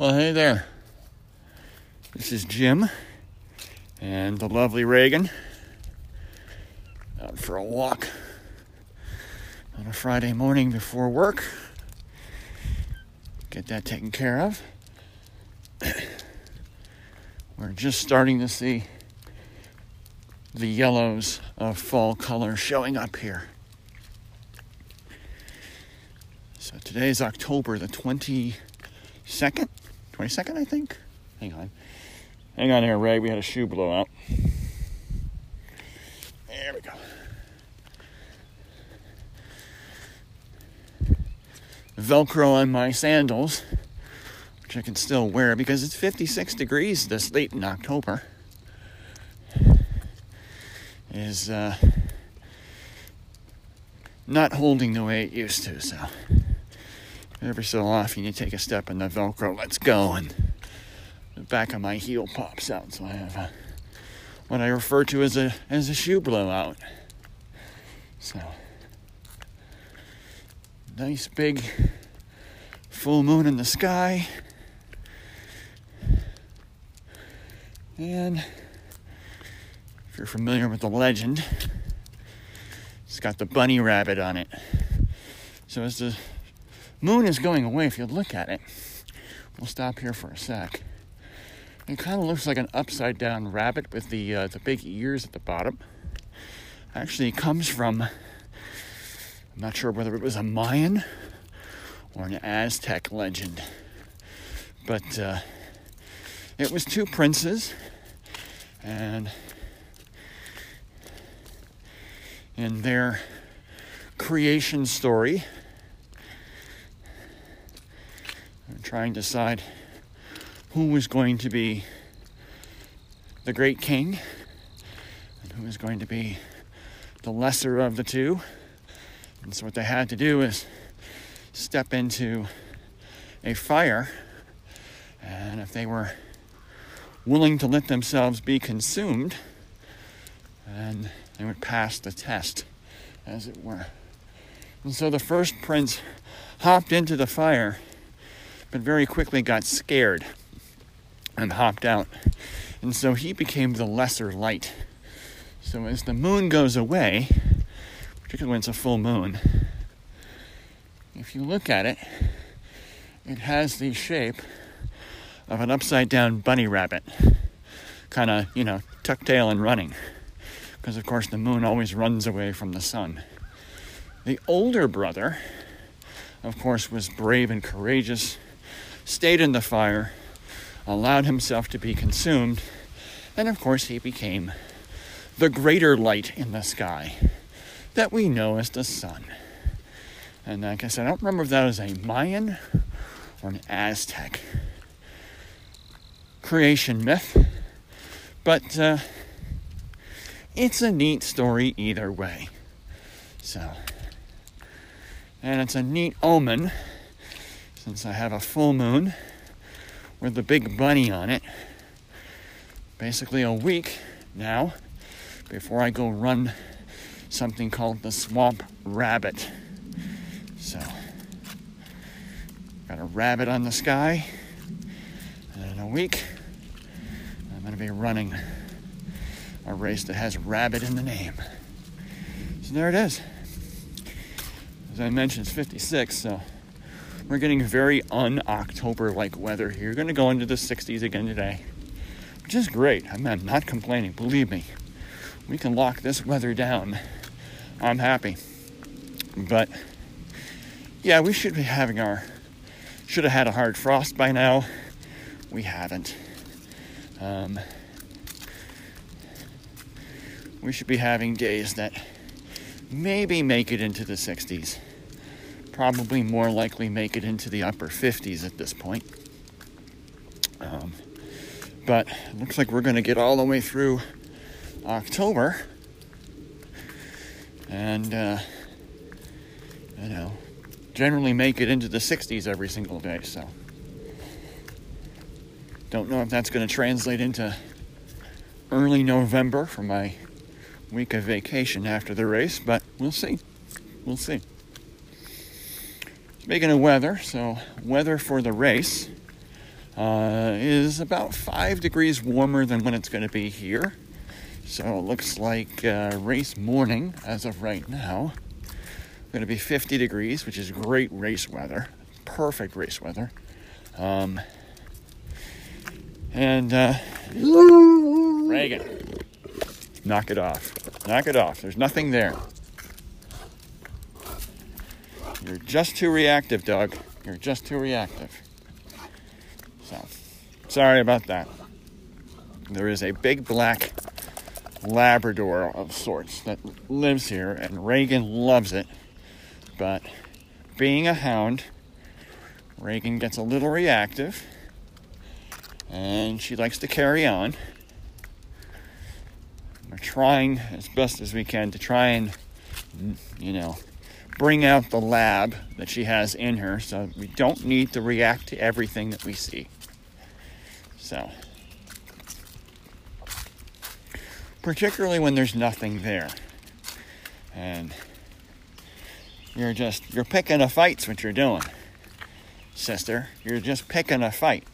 Well, hey there. This is Jim and the lovely Reagan out for a walk on a Friday morning before work. Get that taken care of. We're just starting to see the yellows of fall color showing up here. So today is October the 22nd, 22nd, I think. Hang on. Hang on here, Ray. We had a shoe blowout. There we go. Velcro on my sandals, which I can still wear because it's 56 degrees this late in October, is uh, not holding the way it used to. So every so often you take a step in the Velcro, let's go, and the back of my heel pops out. So I have a, what I refer to as a as a shoe blowout. So nice big full moon in the sky. And if you're familiar with the legend, it's got the bunny rabbit on it. So as the moon is going away, if you look at it, we'll stop here for a sec. It kind of looks like an upside down rabbit with the uh, the big ears at the bottom. Actually, it comes from I'm not sure whether it was a Mayan or an Aztec legend, but uh, it was two princes, and in their creation story, trying to decide who was going to be the great king and who was going to be the lesser of the two. And so, what they had to do is step into a fire, and if they were willing to let themselves be consumed, then they would pass the test, as it were. And so the first prince hopped into the fire, but very quickly got scared and hopped out. And so he became the lesser light. So as the moon goes away, particularly when it's a full moon, if you look at it, it has the shape of an upside down bunny rabbit, kind of, you know, tuck tail and running. Because, of course, the moon always runs away from the sun. The older brother, of course, was brave and courageous, stayed in the fire, allowed himself to be consumed, and of course, he became the greater light in the sky that we know as the sun. And like I said, I don't remember if that was a Mayan or an Aztec creation myth, but uh, it's a neat story either way. So, and it's a neat omen since I have a full moon with the big bunny on it. Basically, a week now before I go run something called the Swamp Rabbit. So, got a rabbit on the sky, and in a week, I'm going to be running a race that has rabbit in the name. So, there it is. As I mentioned, it's 56, so we're getting very un October like weather here. We're going to go into the 60s again today, which is great. I'm not complaining, believe me. We can lock this weather down. I'm happy. But yeah, we should be having our should have had a hard frost by now. We haven't. Um, we should be having days that maybe make it into the 60s probably more likely make it into the upper 50s at this point. Um, but it looks like we're going to get all the way through October. And, uh, you know, generally make it into the 60s every single day. So, don't know if that's going to translate into early November for my week of vacation after the race, but we'll see. We'll see. Speaking of weather, so weather for the race. uh, is about five degrees warmer than when it's going to be here. So it looks like uh, race morning as of right now. Going to be 50 degrees, which is great race weather, perfect race weather. Um, and uh, Reagan, knock it off. Knock it off. There's nothing there. You're just too reactive, Doug. You're just too reactive. So, sorry about that. There is a big black Labrador of sorts that lives here, and Reagan loves it. But being a hound, Reagan gets a little reactive and she likes to carry on. We're trying as best as we can to try and, you know, bring out the lab that she has in her so we don't need to react to everything that we see. So, particularly when there's nothing there. And you're just, you're picking a fight's what you're doing, sister. You're just picking a fight.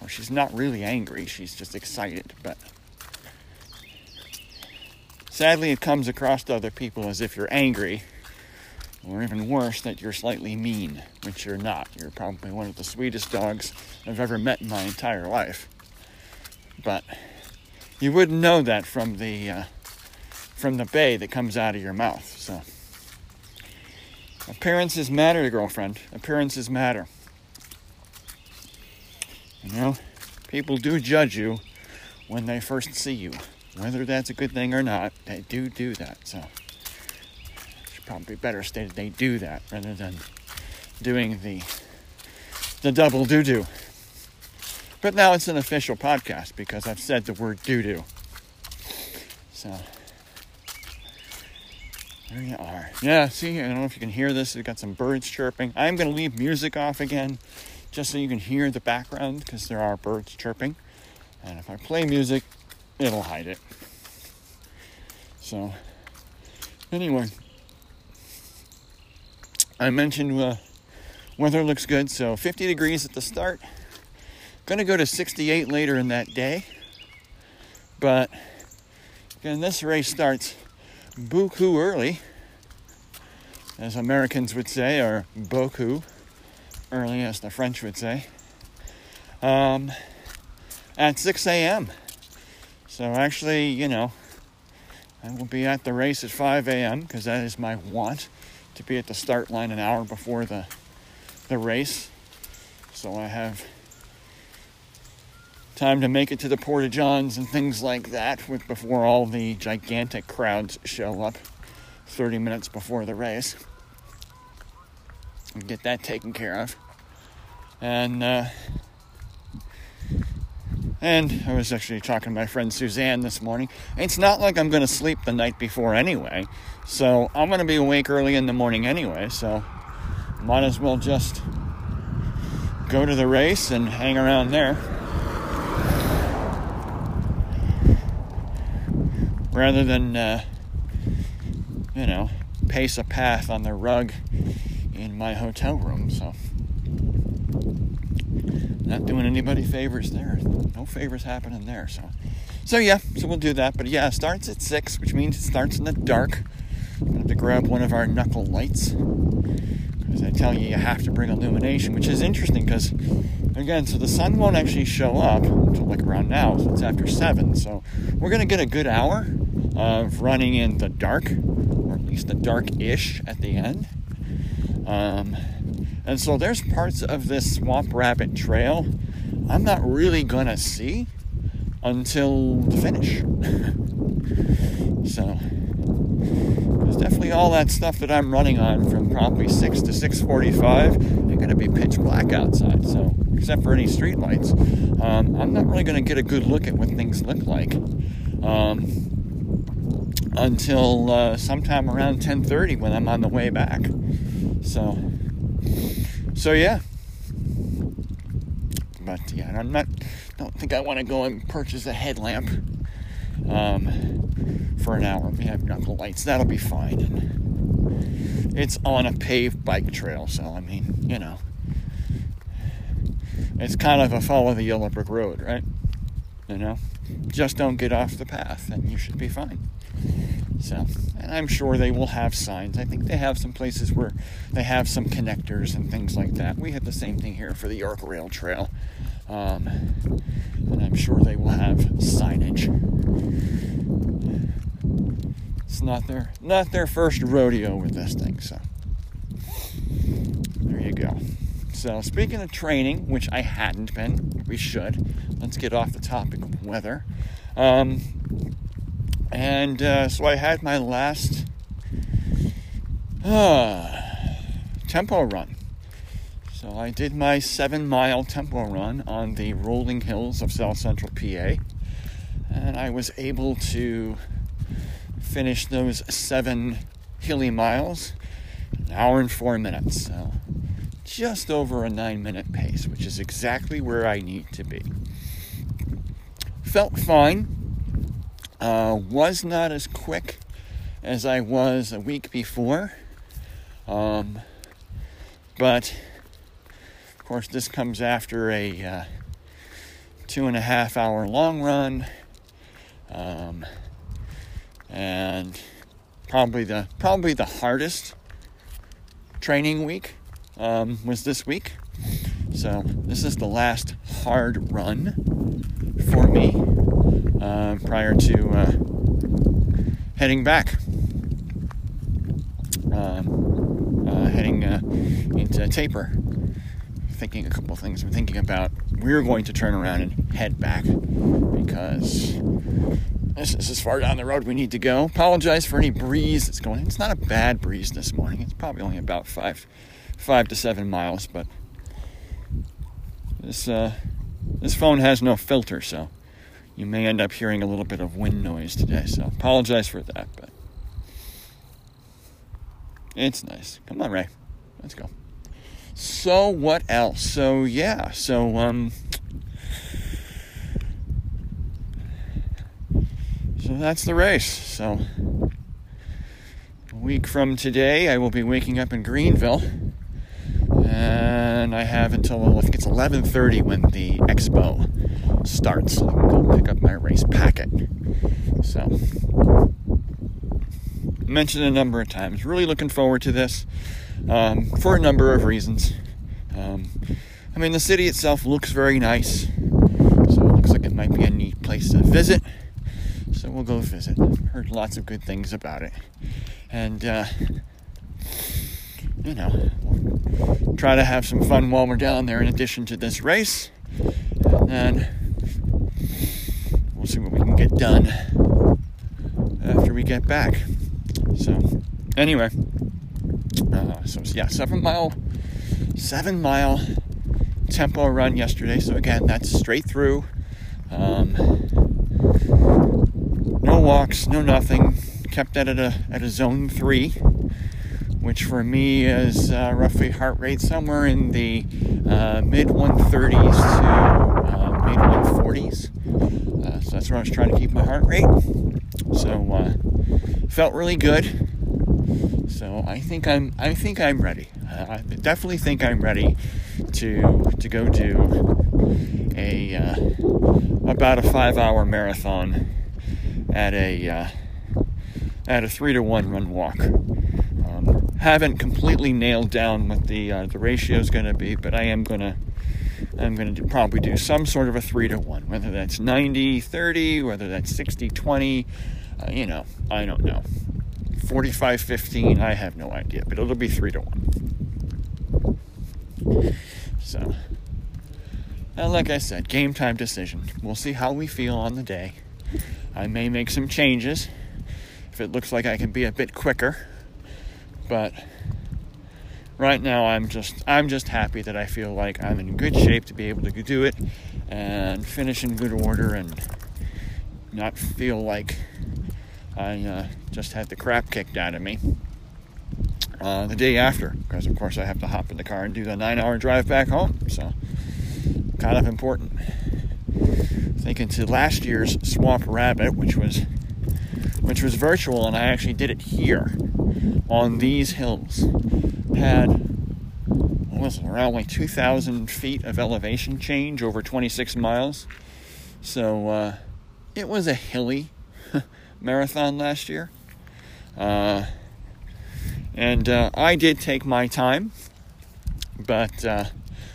Well, she's not really angry, she's just excited, but sadly it comes across to other people as if you're angry, or even worse, that you're slightly mean, which you're not. You're probably one of the sweetest dogs I've ever met in my entire life. But you wouldn't know that from the uh, from the bay that comes out of your mouth. So appearances matter, girlfriend. Appearances matter. You know, people do judge you when they first see you. Whether that's a good thing or not, they do do that. So, it should probably be better stated they do that rather than doing the the double doo doo. But now it's an official podcast because I've said the word doo doo. So there you are. Yeah, see, I don't know if you can hear this. We've got some birds chirping. I'm going to leave music off again just so you can hear the background because there are birds chirping. And if I play music, it'll hide it. So, anyway, I mentioned uh, weather looks good. So, 50 degrees at the start. Going to go to 68 later in that day. But again, this race starts beaucoup early, as Americans would say, or beaucoup early, as the French would say, um, at 6 a.m. So actually, you know, I will be at the race at 5 a.m. because that is my want to be at the start line an hour before the the race. So I have time to make it to the Porta Johns and things like that with before all the gigantic crowds show up 30 minutes before the race and get that taken care of. And uh, and I was actually talking to my friend Suzanne this morning. It's not like I'm going to sleep the night before anyway, so I'm going to be awake early in the morning anyway. So might as well just go to the race and hang around there. Rather than, uh, you know, pace a path on the rug in my hotel room. So, not doing anybody favors there. No favors happening there. So, so yeah, so we'll do that. But yeah, it starts at six, which means it starts in the dark. I'm gonna have to grab one of our knuckle lights because I tell you, you have to bring illumination, which is interesting because again, so the sun won't actually show up until like around now, so it's after seven. So we're gonna get a good hour of running in the dark, or at least the dark-ish at the end. Um, and so there's parts of this Swamp Rabbit Trail I'm not really gonna see until the finish. so there's definitely all that stuff that I'm running on from probably 6 to 6:45. It's gonna be pitch black outside. So except for any street lights, um, I'm not really gonna get a good look at what things look like. Um, until uh, sometime around 10:30 when I'm on the way back. So, so yeah. But yeah, I'm not. Don't think I want to go and purchase a headlamp um, for an hour. We have knuckle lights. That'll be fine. And it's on a paved bike trail, so I mean, you know, it's kind of a follow the yellow brick road, right? You know, just don't get off the path and you should be fine. So, and I'm sure they will have signs. I think they have some places where they have some connectors and things like that. We had the same thing here for the York Rail Trail. Um, and I'm sure they will have signage. It's not their not their first rodeo with this thing, so there you go. So speaking of training, which I hadn't been, we should. Let's get off the topic of weather. Um, and uh, so I had my last uh, tempo run. So I did my seven mile tempo run on the rolling hills of South Central PA. And I was able to finish those seven hilly miles in an hour and four minutes. So just over a nine minute pace, which is exactly where I need to be. Felt fine. Uh, was not as quick as I was a week before. Um, but of course, this comes after a uh, two and a half hour long run. Um, and probably the probably the hardest training week um, was this week. So this is the last hard run for me uh, prior to uh, heading back, um, uh, heading uh, into taper. Thinking a couple things. I'm thinking about we're going to turn around and head back because this is as far down the road we need to go. Apologize for any breeze that's going. It's not a bad breeze this morning. It's probably only about five, five to seven miles, but this uh, this phone has no filter, so you may end up hearing a little bit of wind noise today. So apologize for that, but it's nice. Come on, Ray. Let's go. So what else? So yeah, so um So that's the race. So a week from today I will be waking up in Greenville. And I have until I think it's 11:30 when the expo starts. Go pick up my race packet. So mentioned a number of times. Really looking forward to this um, for a number of reasons. Um, I mean, the city itself looks very nice, so it looks like it might be a neat place to visit. So we'll go visit. Heard lots of good things about it, and uh, you know, try to have some fun while we're down there. In addition to this race, and then we'll see what we can get done after we get back. So, anyway, uh, so yeah, seven mile, seven mile tempo run yesterday. So again, that's straight through. Um, no walks, no nothing. Kept that at a at a zone three, which for me is uh, roughly heart rate somewhere in the uh, mid 130s to uh, mid 140s. Uh, so that's where I was trying to keep my heart rate. So uh, felt really good. So I think I'm I think I'm ready. Uh, I definitely think I'm ready to to go do a uh, about a five hour marathon at a uh, at a three to one run walk. Um, haven't completely nailed down what the uh, the ratio is going to be, but I am gonna I'm going to probably do some sort of a three to one, whether that's 90 30, whether that's 60 20. Uh, you know, I don't know. 45 15, I have no idea, but it'll be 3 to 1. So, and like I said, game time decision. We'll see how we feel on the day. I may make some changes if it looks like I can be a bit quicker, but right now I'm just I'm just happy that I feel like I'm in good shape to be able to do it and finish in good order and not feel like I uh, just had the crap kicked out of me uh, the day after, because of course I have to hop in the car and do the nine-hour drive back home. So, kind of important. Thinking to last year's Swamp Rabbit, which was which was virtual, and I actually did it here on these hills. Had was around like 2,000 feet of elevation change over 26 miles. So uh, it was a hilly marathon last year. Uh, and uh, I did take my time, but uh,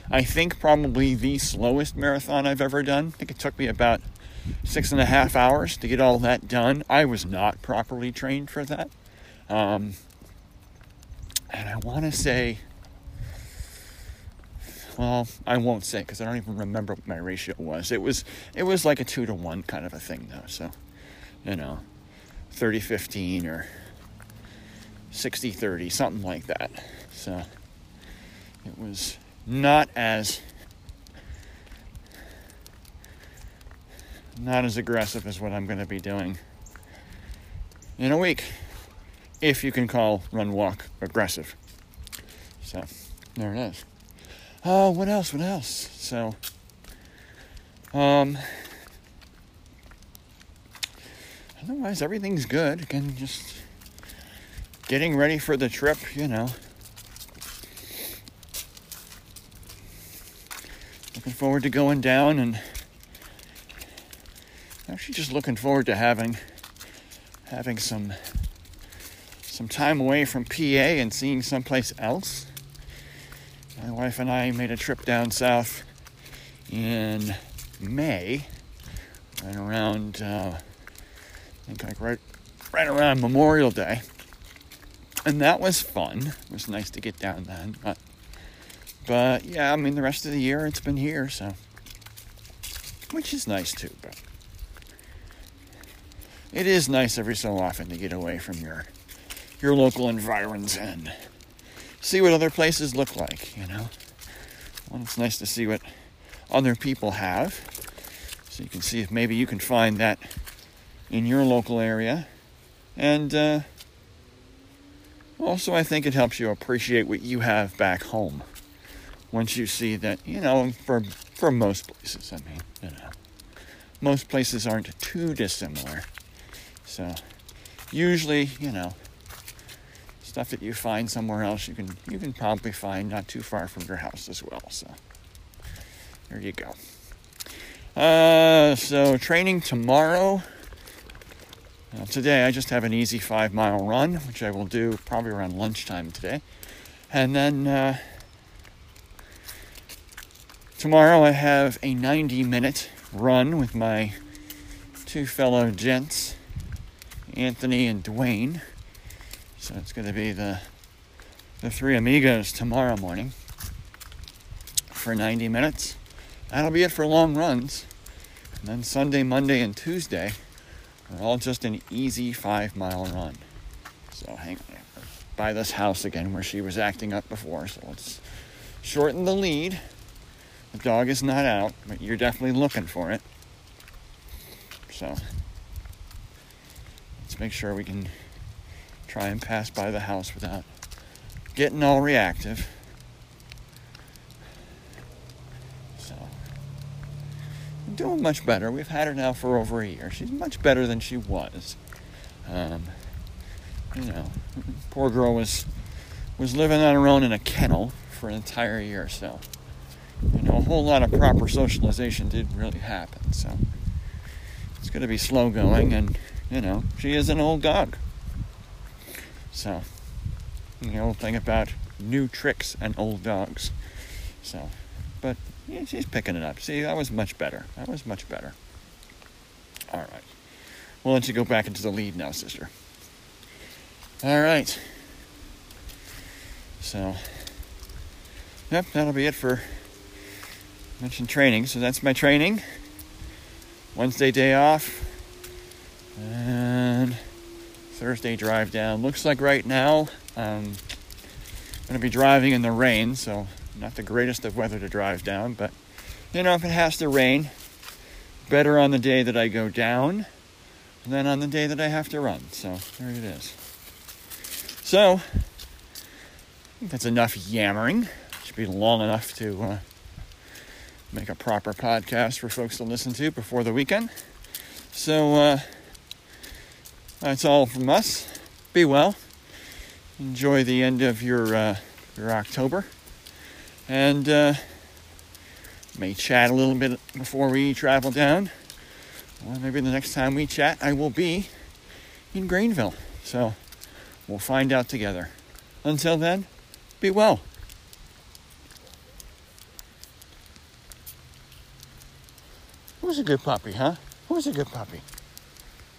I think probably the slowest marathon I've ever done. I think it took me about six and a half hours to get all that done. I was not properly trained for that. Um, and I want to say, well, I won't say because I don't even remember what my ratio was. It was it was like a two to one kind of a thing though. So, you know, 30-15 or 60-30, something like that. So it was not as not as aggressive as what I'm going to be doing in a week, if you can call run walk aggressive. So there it is. Oh, what else? What else? So, um, otherwise everything's good. Again, just getting ready for the trip. You know. Looking forward to going down and actually just looking forward to having having some some time away from PA and seeing someplace else. My wife and I made a trip down south in May, right around uh, I think like right right around Memorial Day, and that was fun. It was nice to get down then, but but yeah, I mean the rest of the year it's been here, so which is nice too, but it is nice every so often to get away from your your local environs and see what other places look like, you know. Well, it's nice to see what other people have. So you can see if maybe you can find that in your local area. And uh, also, I think it helps you appreciate what you have back home. Once you see that, you know, for for most places, I mean, you know, most places aren't too dissimilar. So usually, you know, stuff that you find somewhere else, you can you can probably find not too far from your house as well. So there you go. Uh, so training tomorrow. Uh, today I just have an easy five mile run, which I will do probably around lunchtime today, and then uh, tomorrow I have a 90 minute run with my two fellow gents Anthony and Dwayne. So it's going to be the the three amigos tomorrow morning for 90 minutes. That'll be it for long runs. And then Sunday, Monday, and Tuesday all just an easy five mile run. So hang on. By this house again where she was acting up before. So let's shorten the lead. The dog is not out, but you're definitely looking for it. So let's make sure we can try and pass by the house without getting all reactive. So, I'm doing much better. We've had her now for over a year. She's much better than she was. Um, you know, poor girl was was living on her own in a kennel for an entire year. So, you know, a whole lot of proper socialization didn't really happen. So, it's going to be slow going and you know, she is an old dog. So, the old thing about new tricks and old dogs. So, but yeah, she's picking it up. See, that was much better. That was much better. All right. We'll let you go back into the lead now, sister. All right. So, yep, that'll be it for mentioned training. So that's my training. Wednesday day off. And Thursday drive down. Looks like right now um, I'm going to be driving in the rain, so not the greatest of weather to drive down, but you know, if it has to rain, better on the day that I go down than on the day that I have to run. So there it is. So I think that's enough yammering. It Should be long enough to uh, make a proper podcast for folks to listen to before the weekend. So, uh, that's all from us. Be well. Enjoy the end of your uh, your October, and uh, may chat a little bit before we travel down. Or maybe the next time we chat, I will be in Greenville. So we'll find out together. Until then, be well. Who's a good puppy, huh? Who's a good puppy?